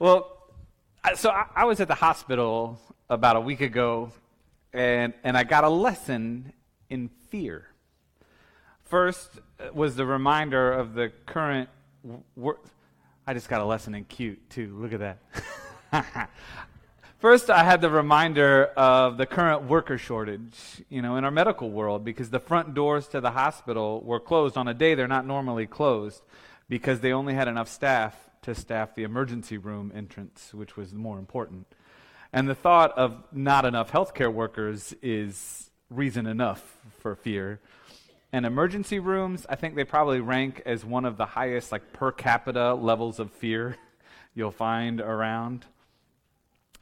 Well, so I, was at the hospital about a week ago, and, and I got a lesson in fear. First uh, was the reminder of the current. Wor- I just got a lesson in cute, too. Look at that. First, I had the reminder of the current worker shortage, you know, in our medical world, because the front doors to the hospital were closed on a day they're not normally closed, because they only had enough staff to staff the emergency room entrance, which was more important. And the thought of not enough healthcare workers is reason enough for fear. And emergency rooms, I think they probably rank as one of the highest, like per capita levels of fear you'll find around.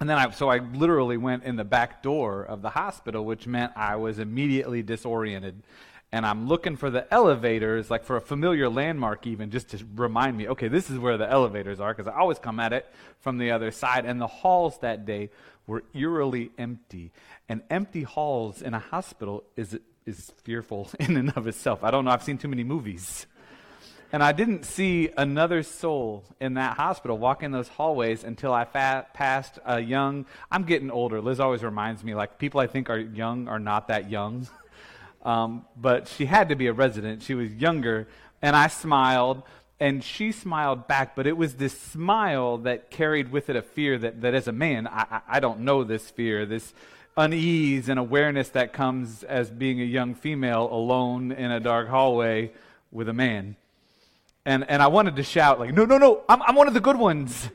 And then I, so I literally went in the back door of the hospital, which meant I was immediately disoriented. And I'm looking for the elevators, like for a familiar landmark, even just to remind me, okay, this is where the elevators are, because I always come at it from the other side. And the halls that day were eerily empty. And empty halls in a hospital is is fearful in and of itself. I don't know, I've seen too many movies. And I didn't see another soul in that hospital walking those hallways until I fa- passed a young. I'm getting older. Liz always reminds me, like, people I think are young are not that young. um, but she had to be a resident. She was younger. And I smiled, and she smiled back. But it was this smile that carried with it a fear that, that as a man, I, I, don't know this fear, this unease and awareness that comes as being a young female alone in a dark hallway with a man. And, and I wanted to shout, like, no, no, no, I'm, I'm one of the good ones.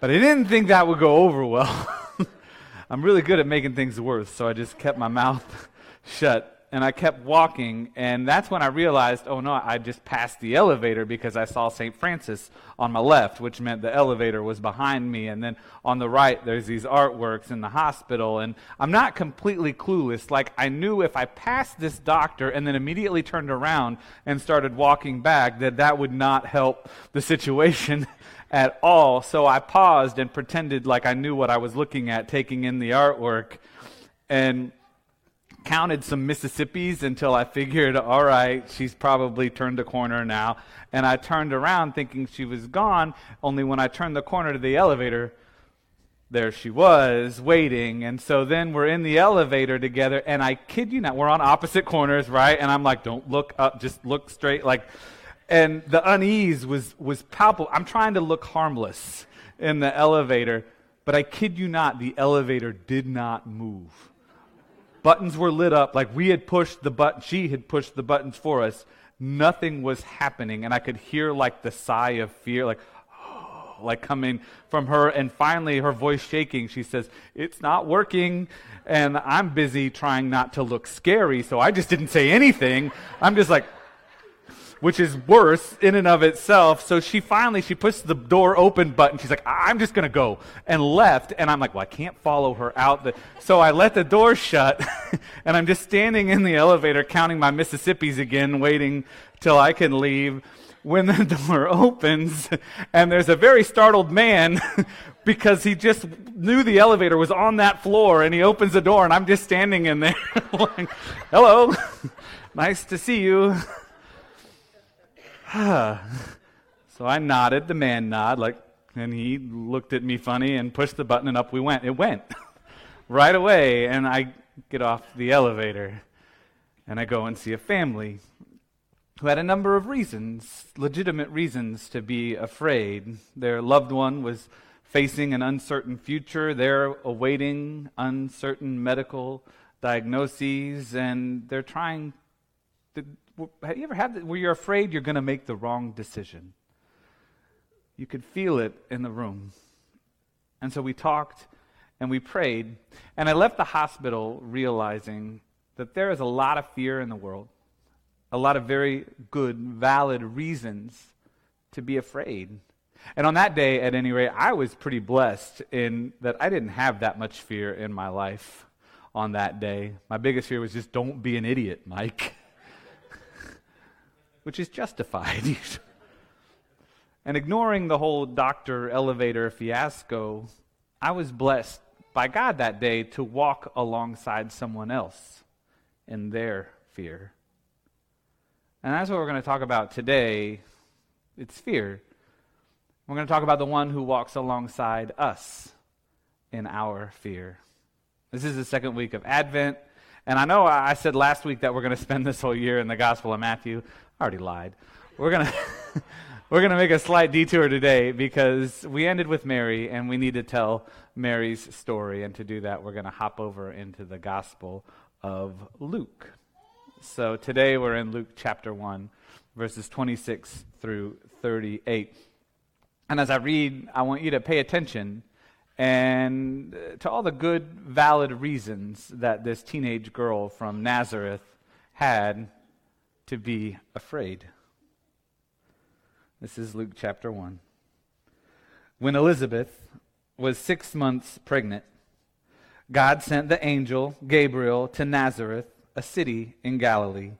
But I didn't think that would go over well. I'm really good at making things worse, so I just kept my mouth shut and I kept walking, and that's when I realized, oh no, I just passed the elevator because I saw St. Francis on my left, which meant the elevator was behind me. And then on the right, there's these artworks in the hospital, and I'm not completely clueless. Like, I knew if I passed this doctor and then immediately turned around and started walking back, that that would not help the situation. at all. So I paused and pretended like I knew what I was looking at, taking in the artwork. And counted some Mississippis until I figured, all right, she's probably turned the corner now. And I turned around thinking she was gone, only when I turned the corner to the elevator, there she was waiting. And so then we're in the elevator together, and I kid you not, we're on opposite corners, right? And I'm like, don't look up, just look straight. Like, and the unease was, was palpable. I'm trying to look harmless in the elevator, but I kid you not, the elevator did not move Buttons were lit up like we had pushed the button, she had pushed the buttons for us. Nothing was happening. And I could hear like the sigh of fear, like, like coming from her. And finally, her voice shaking, she says, It's not working. And I'm busy trying not to look scary, so I just didn't say anything. I'm just like, which is worse in and of itself. So she finally she pushes the door open button. She's like, I'm just gonna go and left. And I'm like, well, I can't follow her out. The, so I let the door shut, and I'm just standing in the elevator counting my Mississippis again, waiting till I can leave. When the door opens, and there's a very startled man because he just knew the elevator was on that floor, and he opens the door, and I'm just standing in there, like, hello, nice to see you. so I nodded, the man nod, like, and he looked at me funny and pushed the button and up we went. It went right away, and I get off the elevator and I go and see a family who had a number of reasons, legitimate reasons to be afraid. Their loved one was facing an uncertain future. They're awaiting uncertain medical diagnoses, and they're trying to have you ever had that where you're afraid you're going to make the wrong decision? You could feel it in the room. And so we talked and we prayed. And I left the hospital realizing that there is a lot of fear in the world, a lot of very good, valid reasons to be afraid. And on that day, at any rate, I was pretty blessed in that I didn't have that much fear in my life on that day. My biggest fear was just don't be an idiot, Mike. which is justified. and ignoring the whole doctor elevator fiasco, I was blessed by God that day to walk alongside someone else in their fear. And that's what we're going to talk about today. It's fear. We're going to talk about the one who walks alongside us in our fear. This is the second week of Advent. And I know I said last week that we're going to spend this whole year in the Gospel of Matthew. I already lied. We're going to. we're going to make a slight detour today because we ended with Mary and we need to tell Mary's story. And to do that, we're going to hop over into the Gospel of Luke. So today we're in Luke chapter 1, verses 26 through 38. And as I read, I want you to pay attention and to all the good, valid reasons that this teenage girl from Nazareth had to be afraid. This is Luke chapter 1. When Elizabeth was six months pregnant, God sent the angel Gabriel to Nazareth, a city in Galilee,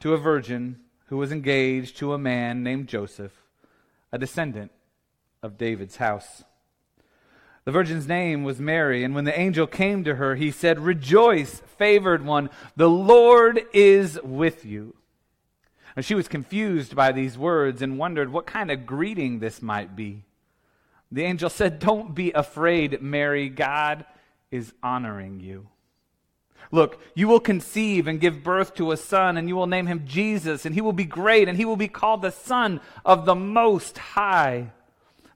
to a virgin who was engaged to a man named Joseph, a descendant of David's house. The virgin's name was Mary, and when the angel came to her, he said, Rejoice, favored one, the Lord is with you. And she was confused by these words and wondered what kind of greeting this might be. The angel said, Don't be afraid, Mary. God is honoring you. Look, you will conceive and give birth to a son, and you will name him Jesus, and he will be great, and he will be called the Son of the Most High.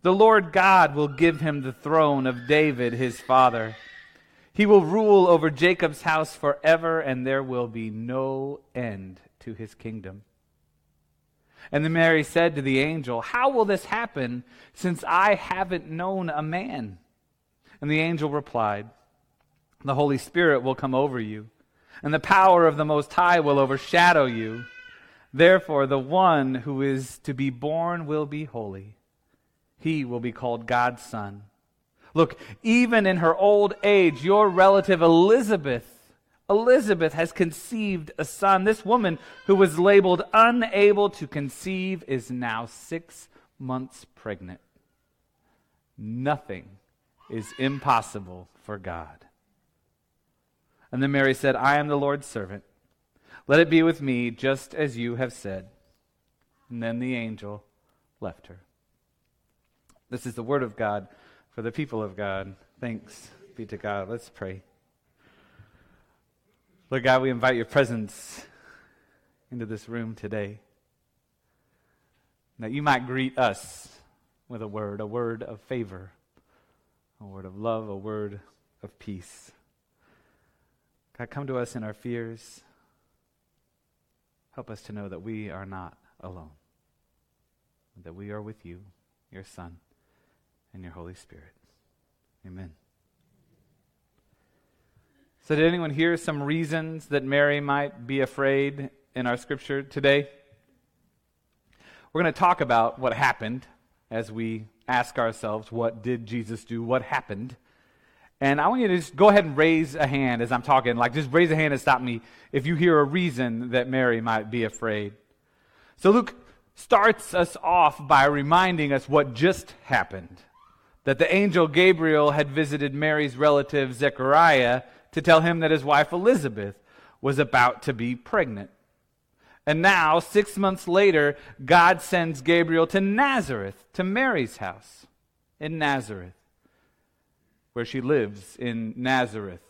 The Lord God will give him the throne of David his father. He will rule over Jacob's house forever, and there will be no end to his kingdom. And then Mary said to the angel, How will this happen since I haven't known a man? And the angel replied, The Holy Spirit will come over you, and the power of the Most High will overshadow you. Therefore, the one who is to be born will be holy he will be called God's son. Look, even in her old age, your relative Elizabeth, Elizabeth has conceived a son. This woman who was labeled unable to conceive is now six months pregnant. Nothing is impossible for God. And then Mary said, I am the Lord's servant. Let it be with me just as you have said. And then the angel left her. This is the word of God for the people of God. Thanks be to God. Let's pray. Lord God, we invite your presence into this room today. That you might greet us with a word, a word of favor, a word of love, a word of peace. God, come to us in our fears. Help us to know that we are not alone, that we are with you, your Son and your Holy Spirit. Amen. So, did anyone hear some reasons that Mary might be afraid in our scripture today? We're going to talk about what happened as we ask ourselves, what did Jesus do? What happened? And I want you to just go ahead and raise a hand as I'm talking. Like, just raise a hand and stop me if you hear a reason that Mary might be afraid. So, Luke starts us off by reminding us what just happened that the angel Gabriel had visited Mary's relative Zechariah to tell him that his wife Elizabeth was about to be pregnant. And now, six months later, God sends Gabriel to Nazareth, to Mary's house in Nazareth, where she lives in Nazareth.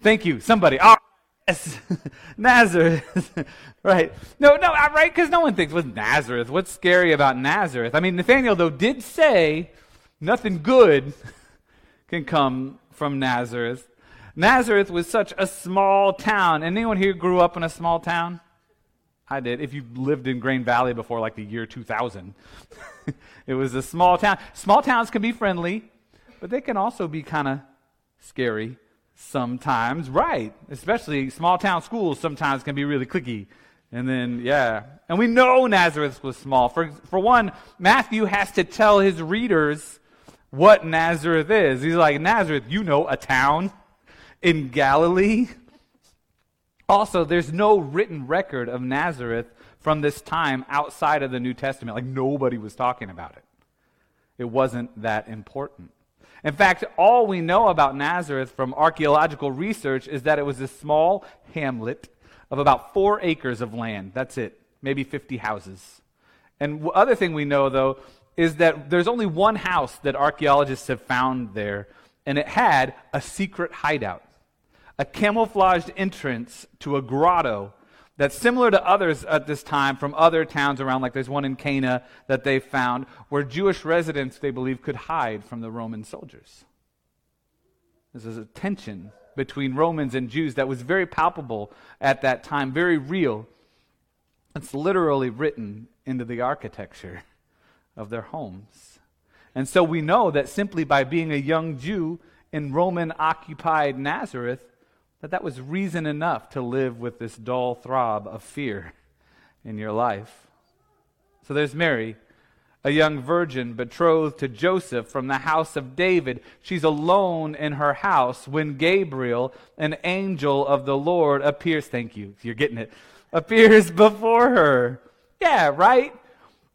Thank you, somebody. Oh, yes, Nazareth. right. No, no, uh, right? Because no one thinks, what's Nazareth? What's scary about Nazareth? I mean, Nathaniel, though, did say Nothing good can come from Nazareth. Nazareth was such a small town. Anyone here grew up in a small town? I did. If you lived in Grain Valley before like the year 2000, it was a small town. Small towns can be friendly, but they can also be kind of scary sometimes. Right. Especially small town schools sometimes can be really cliquey. And then, yeah. And we know Nazareth was small. For, for one, Matthew has to tell his readers what Nazareth is. He's like, Nazareth, you know, a town in Galilee. Also, there's no written record of Nazareth from this time outside of the New Testament. Like, nobody was talking about it. It wasn't that important. In fact, all we know about Nazareth from archaeological research is that it was a small hamlet of about four acres of land. That's it. Maybe 50 houses. And other thing we know, though, is that there's only one house that archaeologists have found there, and it had a secret hideout, a camouflaged entrance to a grotto that's similar to others at this time from other towns around, like there's one in Cana that they found, where Jewish residents, they believe, could hide from the Roman soldiers. This is a tension between Romans and Jews that was very palpable at that time, very real. It's literally written into the architecture of their homes. And so we know that simply by being a young Jew in Roman occupied Nazareth, that that was reason enough to live with this dull throb of fear in your life. So there's Mary, a young virgin betrothed to Joseph from the house of David. She's alone in her house when Gabriel, an angel of the Lord, appears. Thank you. You're getting it. Appears before her. Yeah, right?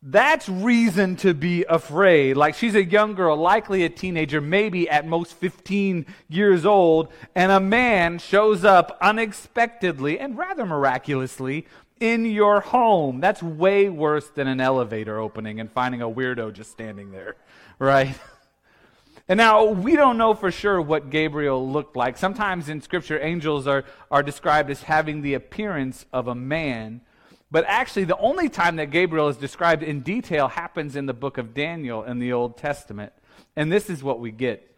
That's reason to be afraid. Like she's a young girl, likely a teenager, maybe at most 15 years old, and a man shows up unexpectedly and rather miraculously in your home. That's way worse than an elevator opening and finding a weirdo just standing there, right? And now we don't know for sure what Gabriel looked like. Sometimes in Scripture, angels are, are described as having the appearance of a man. But actually, the only time that Gabriel is described in detail happens in the book of Daniel in the Old Testament. And this is what we get.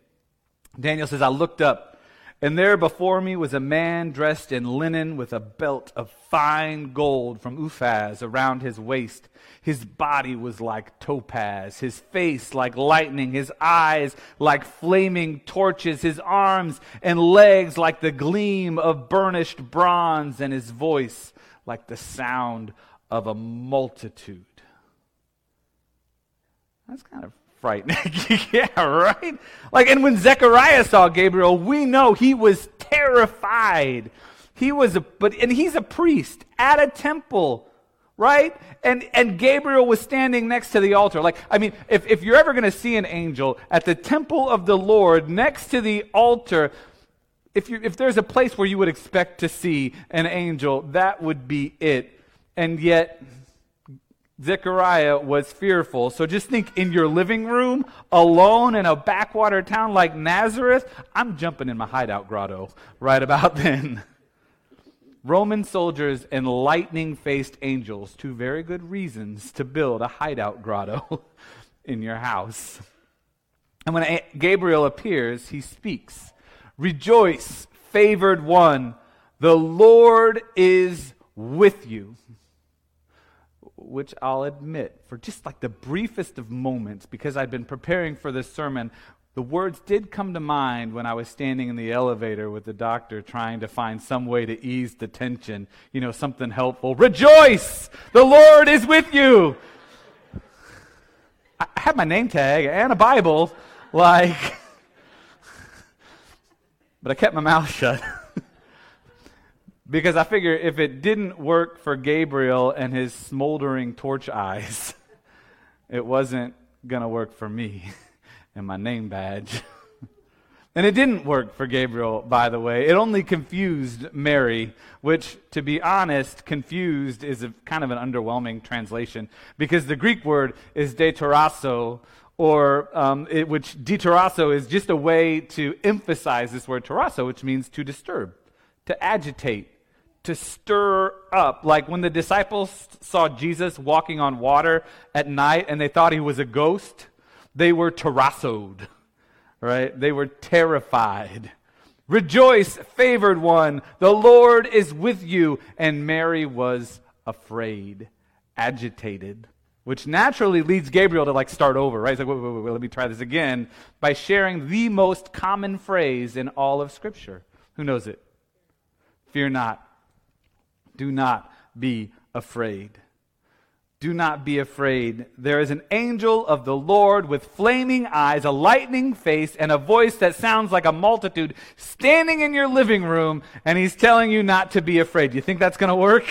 Daniel says, I looked up, and there before me was a man dressed in linen with a belt of fine gold from Uphaz around his waist. His body was like topaz, his face like lightning, his eyes like flaming torches, his arms and legs like the gleam of burnished bronze, and his voice like the sound of a multitude. That's kind of frightening. yeah, right? Like, and when Zechariah saw Gabriel, we know he was terrified. He was a, but, and he's a priest at a temple, right? And, and Gabriel was standing next to the altar. Like, I mean, if, if you're ever going to see an angel at the temple of the Lord next to the altar, if, you, if there's a place where you would expect to see an angel, that would be it. And yet, Zechariah was fearful. So just think in your living room, alone in a backwater town like Nazareth, I'm jumping in my hideout grotto right about then. Roman soldiers and lightning faced angels, two very good reasons to build a hideout grotto in your house. And when Gabriel appears, he speaks. Rejoice, favored one, the Lord is with you. Which I'll admit, for just like the briefest of moments, because I'd been preparing for this sermon, the words did come to mind when I was standing in the elevator with the doctor trying to find some way to ease the tension, you know, something helpful. Rejoice! The Lord is with you! I have my name tag and a Bible. Like, but I kept my mouth shut. because I figure if it didn't work for Gabriel and his smoldering torch eyes, it wasn't going to work for me and my name badge. and it didn't work for Gabriel, by the way. It only confused Mary, which, to be honest, confused is a, kind of an underwhelming translation because the Greek word is diatarasso, or um, it, which diatarasso is just a way to emphasize this word terasso, which means to disturb, to agitate, to stir up. Like when the disciples saw Jesus walking on water at night and they thought he was a ghost, they were terassoed, right? They were terrified. Rejoice, favored one, the Lord is with you. And Mary was afraid, agitated which naturally leads Gabriel to like start over, right? He's like, wait, wait, wait, let me try this again by sharing the most common phrase in all of Scripture. Who knows it? Fear not. Do not be afraid. Do not be afraid. There is an angel of the Lord with flaming eyes, a lightning face, and a voice that sounds like a multitude standing in your living room, and he's telling you not to be afraid. Do you think that's going to work?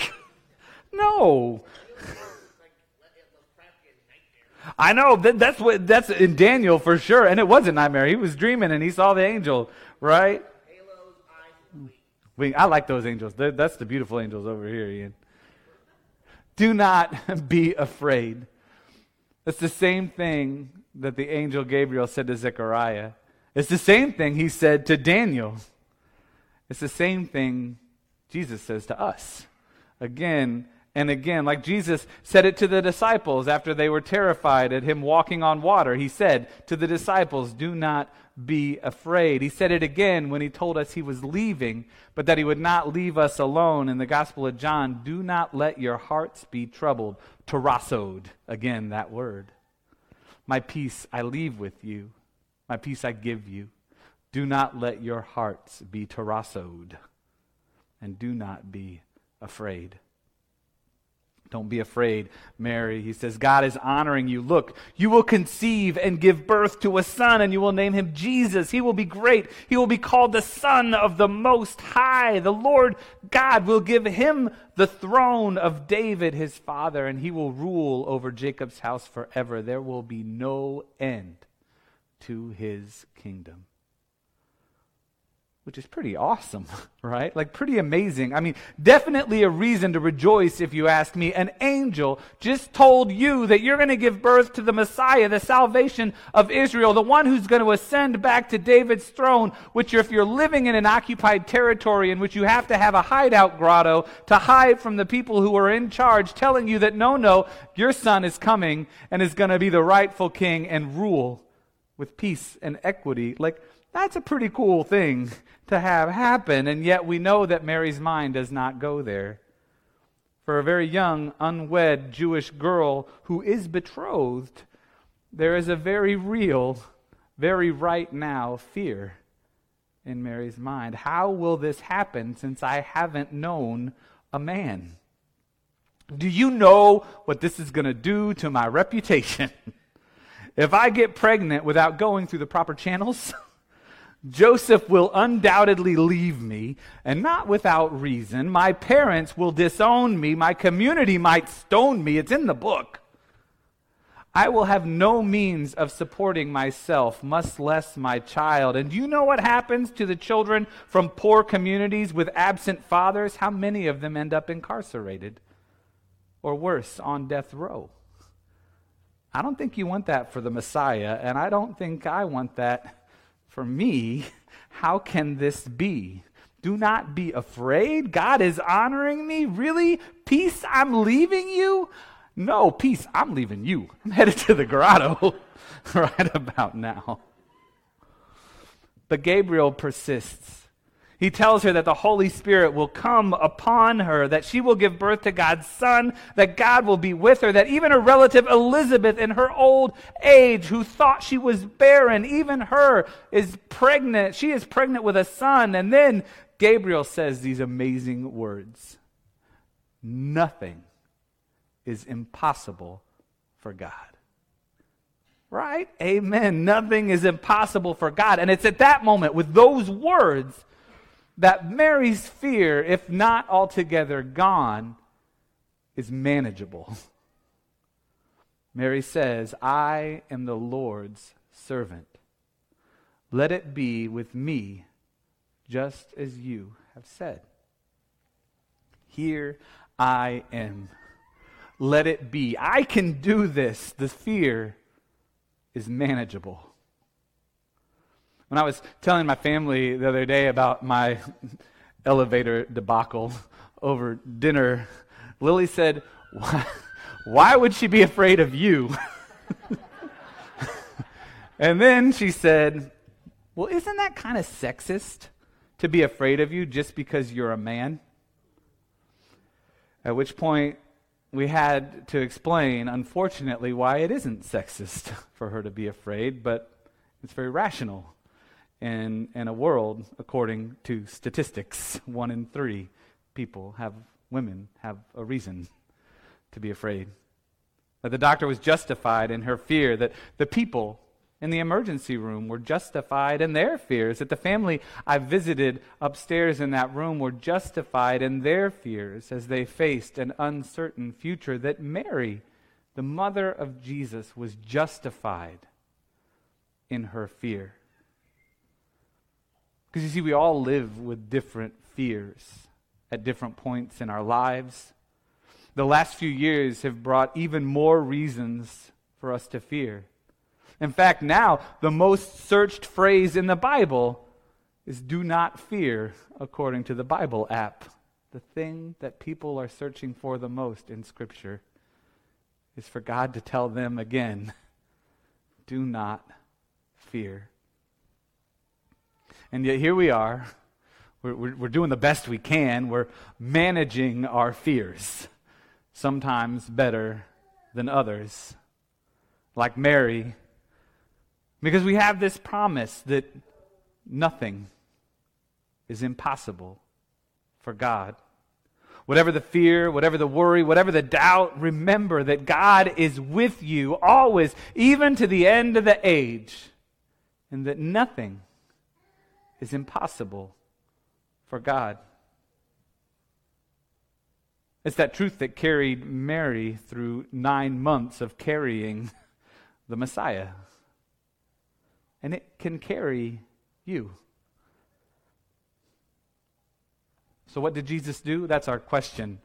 no. I know that, that's what that's in Daniel for sure, and it was a nightmare. He was dreaming and he saw the angel, right? We, I like those angels. They're, that's the beautiful angels over here, Ian. Do not be afraid. It's the same thing that the angel Gabriel said to Zechariah. It's the same thing he said to Daniel. It's the same thing Jesus says to us. Again, and again, like Jesus said it to the disciples after they were terrified at him walking on water. He said to the disciples, Do not be afraid. He said it again when he told us he was leaving, but that he would not leave us alone. In the Gospel of John, do not let your hearts be troubled. Terasod, again, that word. My peace I leave with you, my peace I give you. Do not let your hearts be terasod, and do not be afraid. Don't be afraid, Mary. He says, God is honoring you. Look, you will conceive and give birth to a son, and you will name him Jesus. He will be great. He will be called the Son of the Most High. The Lord God will give him the throne of David, his father, and he will rule over Jacob's house forever. There will be no end to his kingdom which is pretty awesome, right? Like, pretty amazing. I mean, definitely a reason to rejoice if you ask me. An angel just told you that you're going to give birth to the Messiah, the salvation of Israel, the one who's going to ascend back to David's throne, which, if you're living in an occupied territory in which you have to have a hideout grotto to hide from the people who are in charge, telling you that no, no, your son is coming and is going to be the rightful king and rule with peace and equity. Like, that's a pretty cool thing to have happen, and yet we know that Mary's mind does not go there. For a very young, unwed Jewish girl who is betrothed, there is a very real, very right now fear in Mary's mind. How will this happen since I haven't known a man? Do you know what this is going to do to my reputation? if I get pregnant without going through the proper channels, Joseph will undoubtedly leave me, and not without reason. My parents will disown me. My community might stone me. It's in the book. I will have no means of supporting myself, much less my child. And do you know what happens to the children from poor communities with absent fathers? How many of them end up incarcerated? Or worse, on death row? I don't think you want that for the Messiah, and I don't think I want that for me, how can this be? Do not be afraid. God is honoring me. Really? Peace, I'm leaving you? No, peace, I'm leaving you. I'm headed to the grotto right about now. But Gabriel persists. He tells her that the Holy Spirit will come upon her, that she will give birth to God's Son, that God will be with her, that even her relative Elizabeth, in her old age, who thought she was barren, even her is pregnant. She is pregnant with a son. And then Gabriel says these amazing words Nothing is impossible for God. Right? Amen. Nothing is impossible for God. And it's at that moment, with those words, that Mary's fear, if not altogether gone, is manageable. Mary says, I am the Lord's servant. Let it be with me just as you have said. Here I am. Let it be. I can do this. The fear is manageable. When I was telling my family the other day about my elevator debacle over dinner, Lily said, Why, why would she be afraid of you? and then she said, Well, isn't that kind of sexist to be afraid of you just because you're a man? At which point, we had to explain, unfortunately, why it isn't sexist for her to be afraid, but it's very rational in, in a world, according to statistics, one in three people have, women have a reason to be afraid. That the doctor was justified in her fear, that the people in the emergency room were justified in their fears, that the family I visited upstairs in that room were justified in their fears as they faced an uncertain future, that Mary, the mother of Jesus, was justified in her fear. Because you see, we all live with different fears at different points in our lives. The last few years have brought even more reasons for us to fear. In fact, now the most searched phrase in the Bible is do not fear, according to the Bible app. The thing that people are searching for the most in Scripture is for God to tell them again do not fear. And yet here we are. We're, we're, we're, doing the best we can. We're managing our fears, sometimes better than others. Like Mary, because we have this promise that nothing is impossible for God. Whatever the fear, whatever the worry, whatever the doubt, remember that God is with you always, even to the end of the age, and that nothing is impossible for God. It's that truth that carried Mary through nine months of carrying the Messiah. And it can carry you. So, what did Jesus do? That's our question.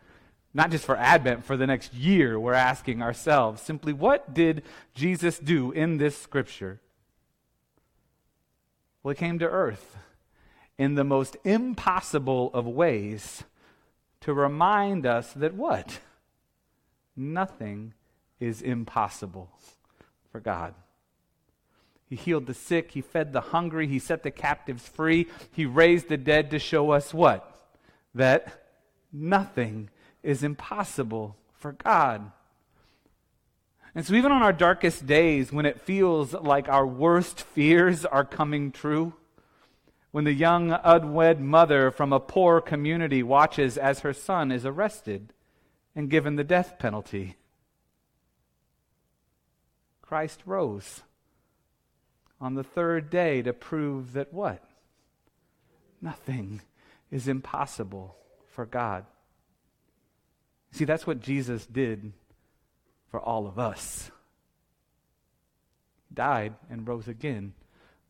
Not just for Advent, for the next year, we're asking ourselves simply, what did Jesus do in this scripture? Well, he came to earth in the most impossible of ways to remind us that what? Nothing is impossible for God. He healed the sick, he fed the hungry, he set the captives free, he raised the dead to show us what? That nothing is impossible for God. And so, even on our darkest days, when it feels like our worst fears are coming true, when the young unwed mother from a poor community watches as her son is arrested and given the death penalty, Christ rose on the third day to prove that what? Nothing is impossible for God. See, that's what Jesus did for all of us. He died and rose again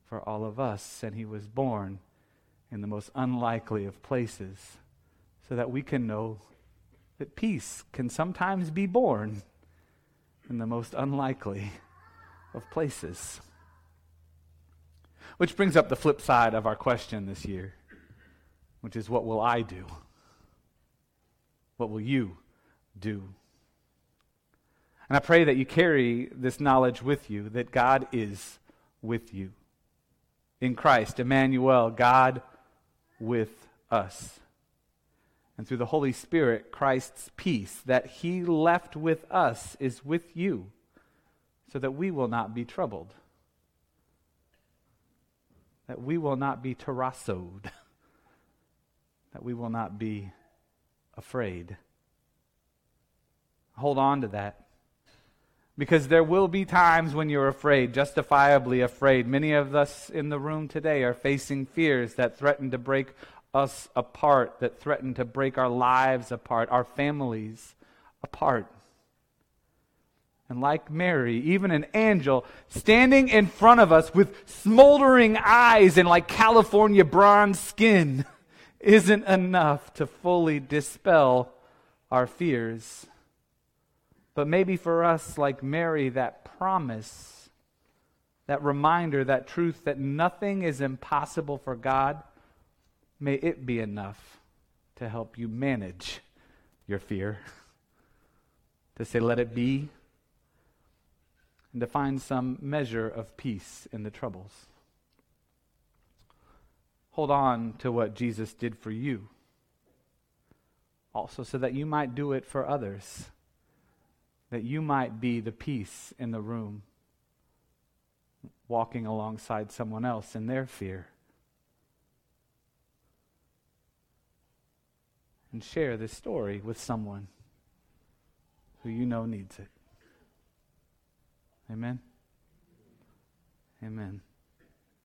for all of us, and he was born in the most unlikely of places so that we can know that peace can sometimes be born in the most unlikely of places. Which brings up the flip side of our question this year, which is what will I do? What will you do? And I pray that you carry this knowledge with you that God is with you. In Christ, Emmanuel, God with us. And through the Holy Spirit, Christ's peace that He left with us is with you, so that we will not be troubled that we will not be terrassoed, that we will not be afraid. Hold on to that. Because there will be times when you're afraid, justifiably afraid. Many of us in the room today are facing fears that threaten to break us apart, that threaten to break our lives apart, our families apart. And like Mary, even an angel standing in front of us with smoldering eyes and like California bronze skin isn't enough to fully dispel our fears. But maybe for us, like Mary, that promise, that reminder, that truth that nothing is impossible for God, may it be enough to help you manage your fear. To say, let it be and to find some measure of peace in the troubles. Hold on to what Jesus did for you, also, so that you might do it for others, that you might be the peace in the room, walking alongside someone else in their fear. And share this story with someone who you know needs it. Amen? Amen.